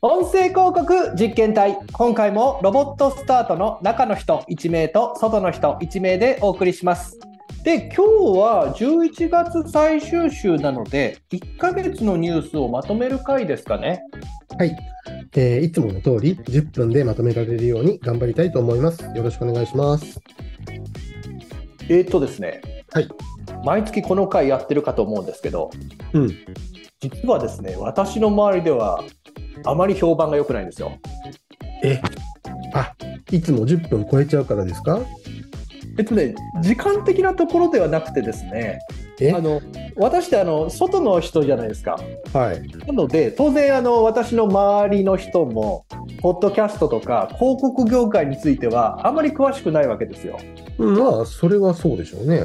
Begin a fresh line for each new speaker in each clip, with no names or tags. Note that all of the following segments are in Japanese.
音声広告実験隊今回もロボットスタートの中の人1名と外の人1名でお送りしますで今日は11月最終週なので1ヶ月のニュースをまとめる回ですかね
はい、えーいつもの通り10分でまとめられるように頑張りたいと思います。よろしくお願いします。
えー、っとですね
はい。
毎月この回やってるかと思うんですけど
うん。
実はですね私の周りではあまり評判が良くないんですよ
え、あ、いつも10分超えちゃうからですか？
えっとね時間的なところではなくてですね
え？
あの私ってあの外の人じゃないですか
はい。
なので当然あの私の周りの人もポッドキャストとか広告業界についてはあまり詳しくないわけですよ。
うんまあ、それはそうでしょうね。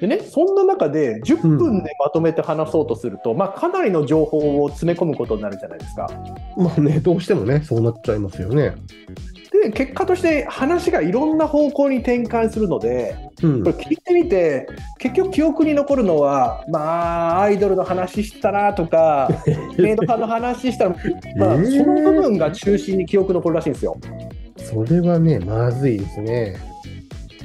でねそんな中で10分でまとめて話そうとすると、まあ、かなりの情報を詰め込むことになるじゃないですか。
まあね、どうしてもね、そうなっちゃいますよね。
で結果として話がいろんな方向に転換するので
うん
これ。聞いてみて結局記憶に残るのはまあアイドルの話したなとか メイドさんの話したら、まあ、
えー
その部分が中心に記憶残るらしいんですよ。
それはね、まずいですね。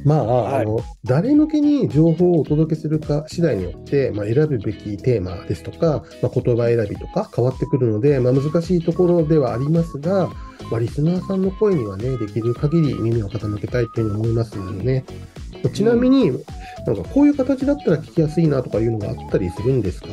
まあ、
はい。
あの誰向けに情報をお届けするか次第によって、まあ、選ぶべきテーマですとか、まあ、言葉選びとか変わってくるので、まあ、難しいところではありますが、まあ、リスナーさんの声にはね、できる限り耳を傾けたいというふうに思いますね。ちなみに、なんかこういう形だったら聞きやすいなとかいうのがあったりするんですか？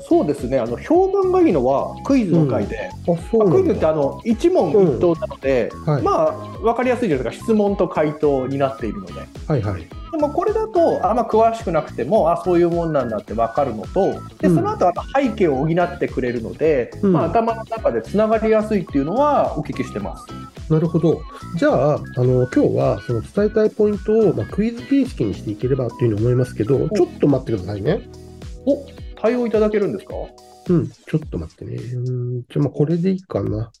そうですねあの評判がいいのはクイズの回で、
あ、そう
まあクイ。ズってあの一問一答なので、
はい
まあ分かりやすいじゃないですか質問と回答になっているので
はいはい。
でもこれだとあんま詳しくなくてもあそういうもんなんだって分かるのとで
うん
その後あの背景を補ってくれるので、
うん
まあ、頭の中でつながりやすいっていうのはお聞きしてます。
なるほど。じゃあ、あの今日はその伝えたいポイントを、まあ、クイズ形式にしていければというふうに思いますけど、ちょっと待ってくださいね。
お対応いただけるんですか？
うん、ちょっと待ってね。うーんじゃあ、まあこれでいいかな。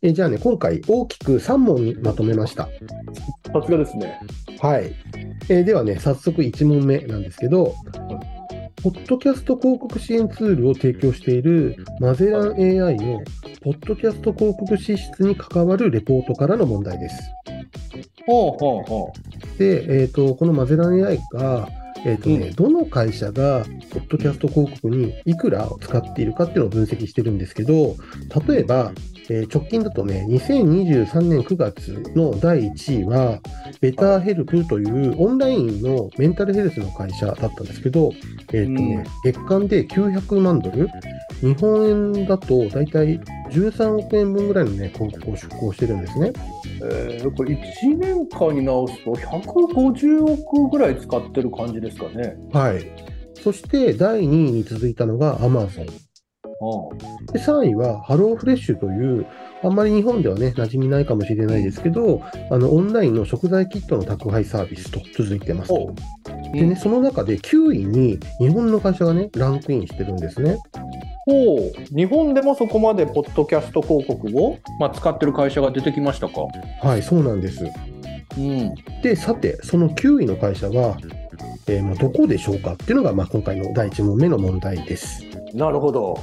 えじゃあね、今回大きく3問にまとめました。
さすがですね。
はい。えーではね、早速1問目なんですけど、ポッドキャスト広告支援ツールを提供しているマゼラン AI のポッドキャスト広告支出に関わるレポートからの問題です。
ほうほうほ
で、えー、とこのマゼラン AI が、えーとね
うん。
どの会社がポッドキャスト広告にいくらを使っているかっていうのを分析してるんですけど、例えば、えー直近だとね、2023年9月の第1位は、ベターヘルプというオンラインのメンタルヘルスの会社だったんですけど、えーとね月間で900万ドル、日本円だと大体13億円分ぐらいの、ね、広告を出稿してるんですね。
えーこれ1年間に直すと150億ぐらい使ってる感じですかね。
はい。そして第2位に続いたのが Amazon。で3位はハローフレッシュという、あんまり日本ではね、馴染みないかもしれないですけど、あのオンラインの食材キットの宅配サービスと続いてます。でね、その中で9位に日本の会社がね、ランクインしてるんですね。
ほう日本でもそこまでポッドキャスト広告を、まあ、使ってる会社が出てきましたか？
はい、そうなんです。
うん、
で、さて、その9位の会社は、えーまあどこでしょうかっていうのが、まあ、今回の第1問目の問題です。
なるほど。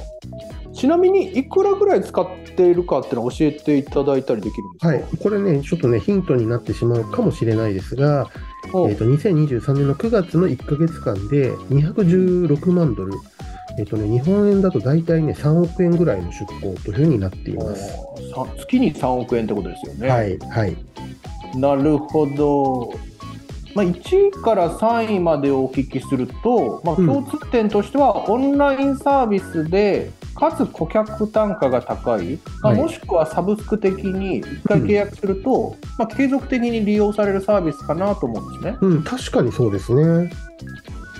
ちなみにいくらぐらい使っているかっていうのを教えていただいたりできるんですか？
はい、これね、ちょっとね、ヒントになってしまうかもしれないですが、えー、と2023年の9月の1ヶ月間で216万ドル、えーとね、日本円だと大体ね3億円ぐらいの出向というふうになっています。
さ月に3億円ってことですよね。
はい、はい、
なるほど。まあ、1位から3位までお聞きすると、まあ、
うん
共通点としては、オンラインサービスで、かつ顧客単価が高い、まあ、
はい
もしくはサブスク的に1回契約すると、まあ、継続的に利用されるサービスかなと思うんですね。
うん、確かにそうですね。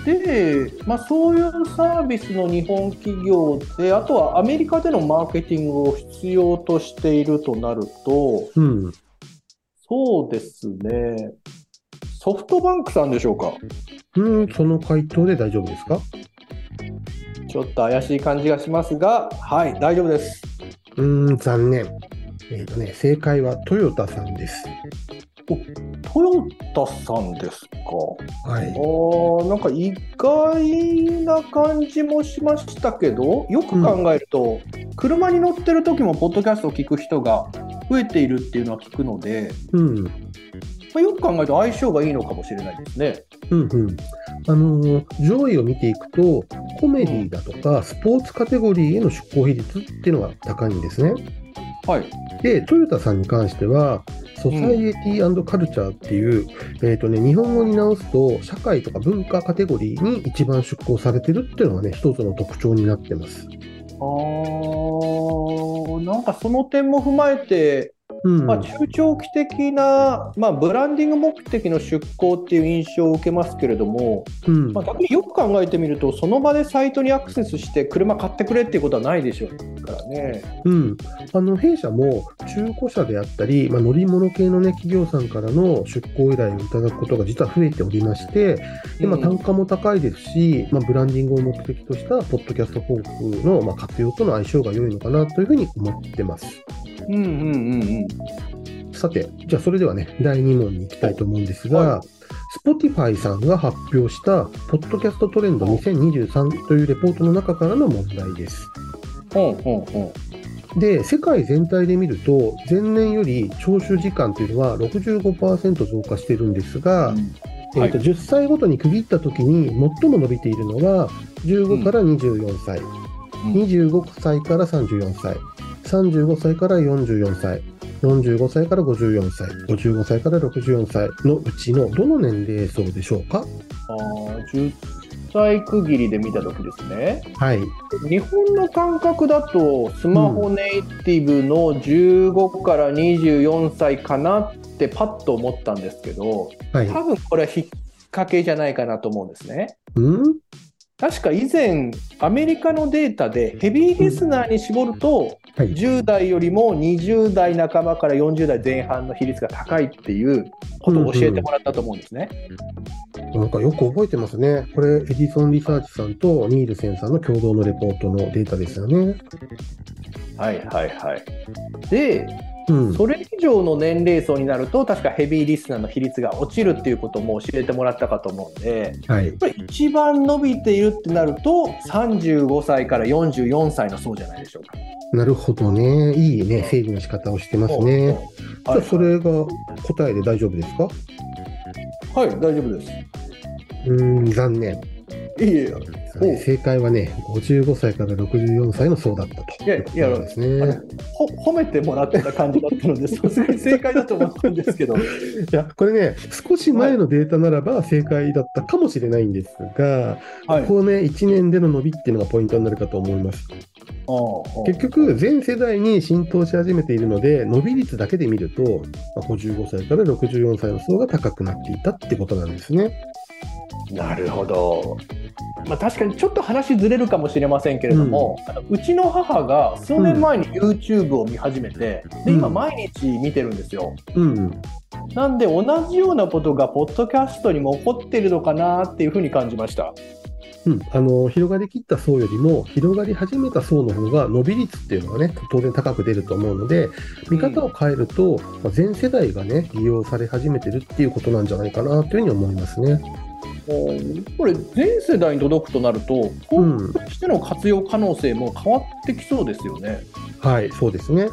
で、まあ、そういうサービスの日本企業で、あとはアメリカでのマーケティングを必要としているとなると、
うん、
そうですね。ソフトバンクさんでしょうか？
うん、その回答で大丈夫ですか？
ちょっと怪しい感じがしますが、はい、大丈夫です。
うーん、残念。えっ、とね、正解はトヨタさんです。
トヨタさんですか？
はい。
ああ、なんか意外な感じもしましたけど、よく考えると、車に乗ってる時もポッドキャストを聞く人が増えているっていうのは聞くので、
うん。
まあ、よく考えると相性がいいのかもしれないですね。
うんうん。あのー上位を見ていくと、コメディだとか、スポーツカテゴリーへの出向比率っていうのが高いんですね。
はい。
で、トヨタさんに関しては、ソサイエティカルチャーっていう、えっ、とね、日本語に直すと、社会とか文化カテゴリーに一番出向されてるっていうのがね、一つの特徴になってます。
あー、なんかその点も踏まえて、
うん。
まあ、中長期的な、まあ、ブランディング目的の出向っていう印象を受けますけれども、
うん
まあ、逆によく考えてみると、その場でサイトにアクセスして車買ってくれっていうことはないでしょうからね。
うん、あの弊社も中古車であったり、まあ、乗り物系の、ね、企業さんからの出向依頼をいただくことが実は増えておりまして、でまあ、
うん
単価も高いですし、まあ、ブランディングを目的としたポッドキャスト広告の、まあ、活用との相性が良いのかなというふうに思ってます。
うんうんうん
さて、じゃあそれではね、第2問に行きたいと思うんですが、
は
Spotify さんが発表した、ポッドキャストトレンド2023というレポートの中からの問題です。
うん。うんうんう。ん。
で、世界全体で見ると、前年より聴取時間というのは65%増加しているんですが、えーと10歳ごとに区切ったときに最も伸びているのは、15から24歳、25歳から34歳、35歳から44歳、45歳から54歳、55歳から64歳のうちのどの年齢層でしょうか？
あー10歳区切りで見たときですね。
はい。
日本の感覚だと、スマホネイティブの15から24歳かなってパッと思ったんですけど、
はい。
多分これは引っ掛けじゃないかなと思うんですね。
うん？
確か以前、アメリカのデータでヘビーリスナーに絞ると、
はい。
10代よりも20代半ばから40代前半の比率が高いっていうことを教えてもらったと思うんですね。
なんかよく覚えてますね。これ、 Edison Research さんと Nielsen さんの共同のレポートのデータですよね。
はいはいはい。で、
うん。
それ以上の年齢層になると、確かヘビーリスナーの比率が落ちるっていうことも教えてもらったかと思うんで、
はい
やっ。ぱり一番伸びているってなると、35歳から44歳の層じゃないでしょうか。
なるほどね。いいね、整理の仕方をしてますね。じゃあ、それが答えで大丈夫ですか？
はい、大丈夫です。
うーん、残念。
いえいえ、おう
正解はね、55歳から64歳の層だったと
いや
いうことなんですね。
ほ褒めてもらってた感じだったので、さすがに正解だと思ったんですけど。
いや、これね、少し前のデータならば正解だったかもしれないんですが、
はい。
ここね、1年での伸びっていうのがポイントになるかと思います。結局、全世代に浸透し始めているので、伸び率だけで見ると、まあ、55歳から64歳の層が高くなっていたってことなんですね。
なるほど。まあ、確かにちょっと話ずれるかもしれませんけれども、うあのうちの母が数年前に YouTube を見始めて、で今、
うん
毎日見てるんですよ。
うん。
なんで、同じようなことがポッドキャストにも起こっているのかなっていうふうに感じました。
うん、あの広がりきった層よりも広がり始めた層の方が伸び率っていうのはね当然高く出ると思うので見方を変えると、まあ全世代がね利用され始めてるっていうことなんじゃないかなというふうに思いますね。
うんこれ、全世代に届くとなると、
うん
広告としての活用可能性も変わってきそうですよね。
はいそうですね。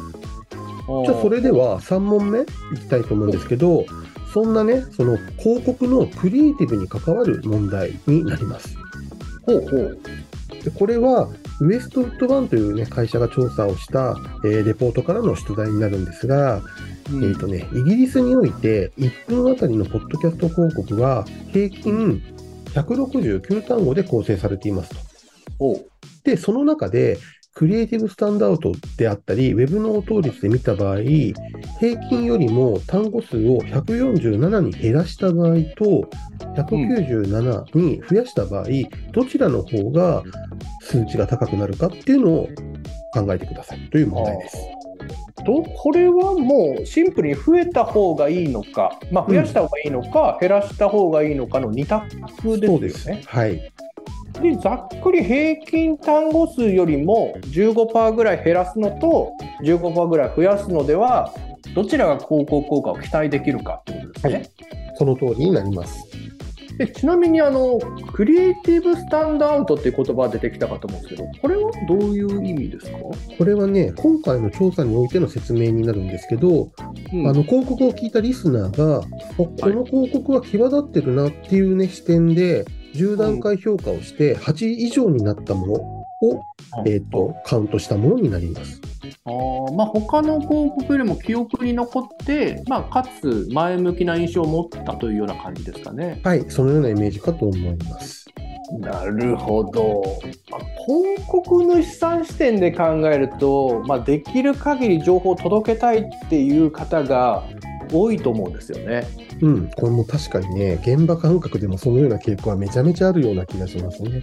じゃあそれでは3問目いきたいと思うんですけどそんなねその広告のクリエイティブに関わる問題になります。
ほうほう。
でこれはウエストウッドワンという、ね、会社が調査をした、えーレポートからの出題になるんですが、
うん
えーとね、イギリスにおいて1分あたりのポッドキャスト広告は平均169単語で構成されていますと。で、その中でクリエイティブスタンダードであったり、ウェブの応答率で見た場合、平均よりも単語数を147に減らした場合と、197に増やした場合、どちらの方が数値が高くなるかっていうのを考えてくださいという問題です。
とこれはもうシンプルに増えた方がいいのか、まあ、増やした方がいいのか、減らした方がいいのかの2択で
す
よね。。
はい。
でざっくり平均単語数よりも15%ぐらい減らすのと15%ぐらい増やすのではどちらが広告効果を期待できるかってことですね。
はいその通りになります。
でちなみにあの、クリエイティブスタンドアウトっていう言葉が出てきたかと思うんですけど、これはどういう意味ですか、
これはね、今回の調査においての説明になるんですけど、
うん。
あの広告を聞いたリスナーが、あこの広告は際立ってるなっていう、ね、視点で、10段階評価をして、8以上になったものを、えー、とカウントしたものになります。
あーまあ、他の広告よりも記憶に残って、まあ、かつ前向きな印象を持ったというような感じですかね。
はい、そのようなイメージかと思います。
なるほど。まあ広告の資産視点で考えると、まあ、できる限り情報を届けたいっていう方が多いと思うんですよね。
うん、これも確かにね、現場感覚でもそのような傾向はめちゃめちゃあるような気がしますね。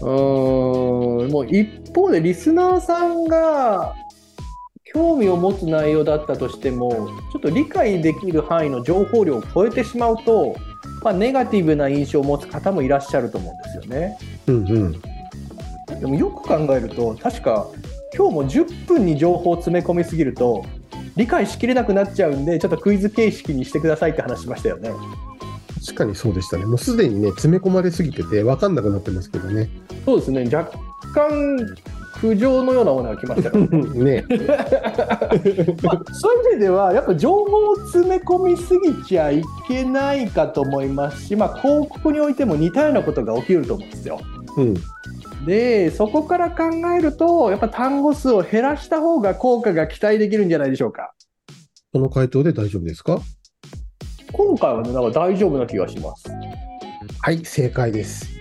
うーんもう一方でリスナーさんが興味を持つ内容だったとしてもちょっと理解できる範囲の情報量を超えてしまうと、まあ、ネガティブな印象を持つ方もいらっしゃると思うんですよね。
うんうん。
でもよく考えると確か今日も10分に情報を詰め込みすぎると理解しきれなくなっちゃうんでちょっとクイズ形式にしてくださいって話しましたよね。
確かにそうでしたね。もうすでにね、詰め込まれすぎてて、分かんなくなってますけどね。
そうですね若干苦情のようなものが来ましたから ね。
ね。
まあ、そういう意味ではやっぱ情報を詰め込みすぎちゃいけないかと思いますし、まあ、広告においても似たようなことが起きると思うんですよ。
うん。
でそこから考えるとやっぱ単語数を減らした方が効果が期待できるんじゃないでしょうか。
この回答で大丈夫ですか？
今回はねなんか大丈夫な気がします。
はい、正解です。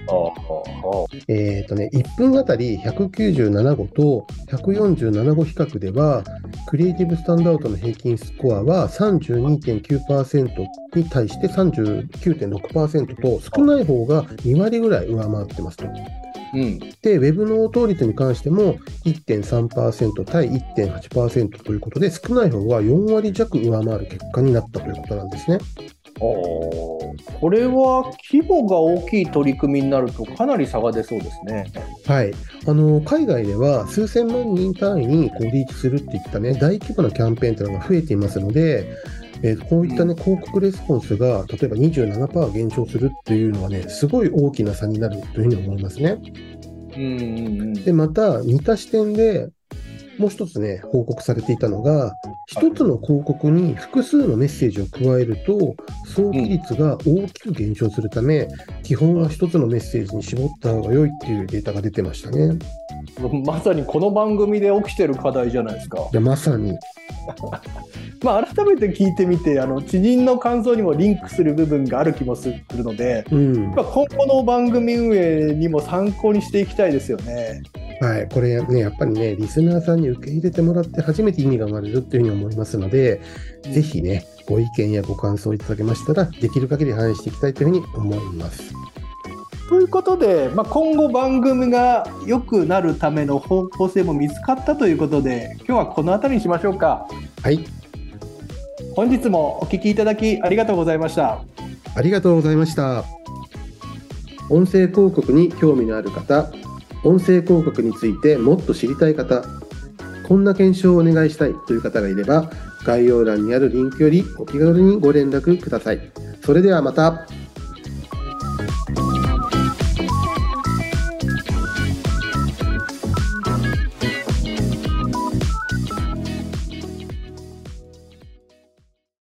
えっ、とね、1分あたり197語と147語比較では、クリエイティブスタンダードの平均スコアは32.9%に対して39.6%と、少ない方が2割ぐらい上回ってますと。
うん、
で、ウェブの応答率に関しても1.3%対1.8%ということで、少ない方は4割弱上回る結果になったということなんですね。
これは規模が大きい取り組みになるとかなり差が出そうですね。
はい、あの海外では数千万人単位にこうリーチするっていったね大規模なキャンペーンというのが増えていますので、えーこういった、ね、広告レスポンスが例えば27%減少するっていうのはねすごい大きな差になるというふうに思いますね。
うんうんうん
でまた似た視点でもう一つね報告されていたのが一つの広告に複数のメッセージを加えると早期率が大きく減少するため、基本は一つのメッセージに絞った方が良いっていうデータが出てましたね。
まさにこの番組で起きてる課題じゃないですか。
いやまさに
まあ、改めて聞いてみてあの知人の感想にもリンクする部分がある気もするので、
うん
まあ、今後の番組運営にも参考にしていきたいですよね。
はい、これね、やっぱりね、リスナーさんに受け入れてもらって初めて意味が生まれるっていうふうに思いますので、ぜひね、ご意見やご感想いただけましたら、できる限り反映していきたいというふうに思います。
ということで、まあ、今後番組が良くなるための方向性も見つかったということで今日はこの辺りにしましょうか。
はい、
本日もお聞きいただきありがとうございました。
ありがとうございました。音声広告に興味のある方、音声広告についてもっと知りたい方、こんな検証をお願いしたいという方がいれば、概要欄にあるリンクよりお気軽にご連絡ください。それではまた。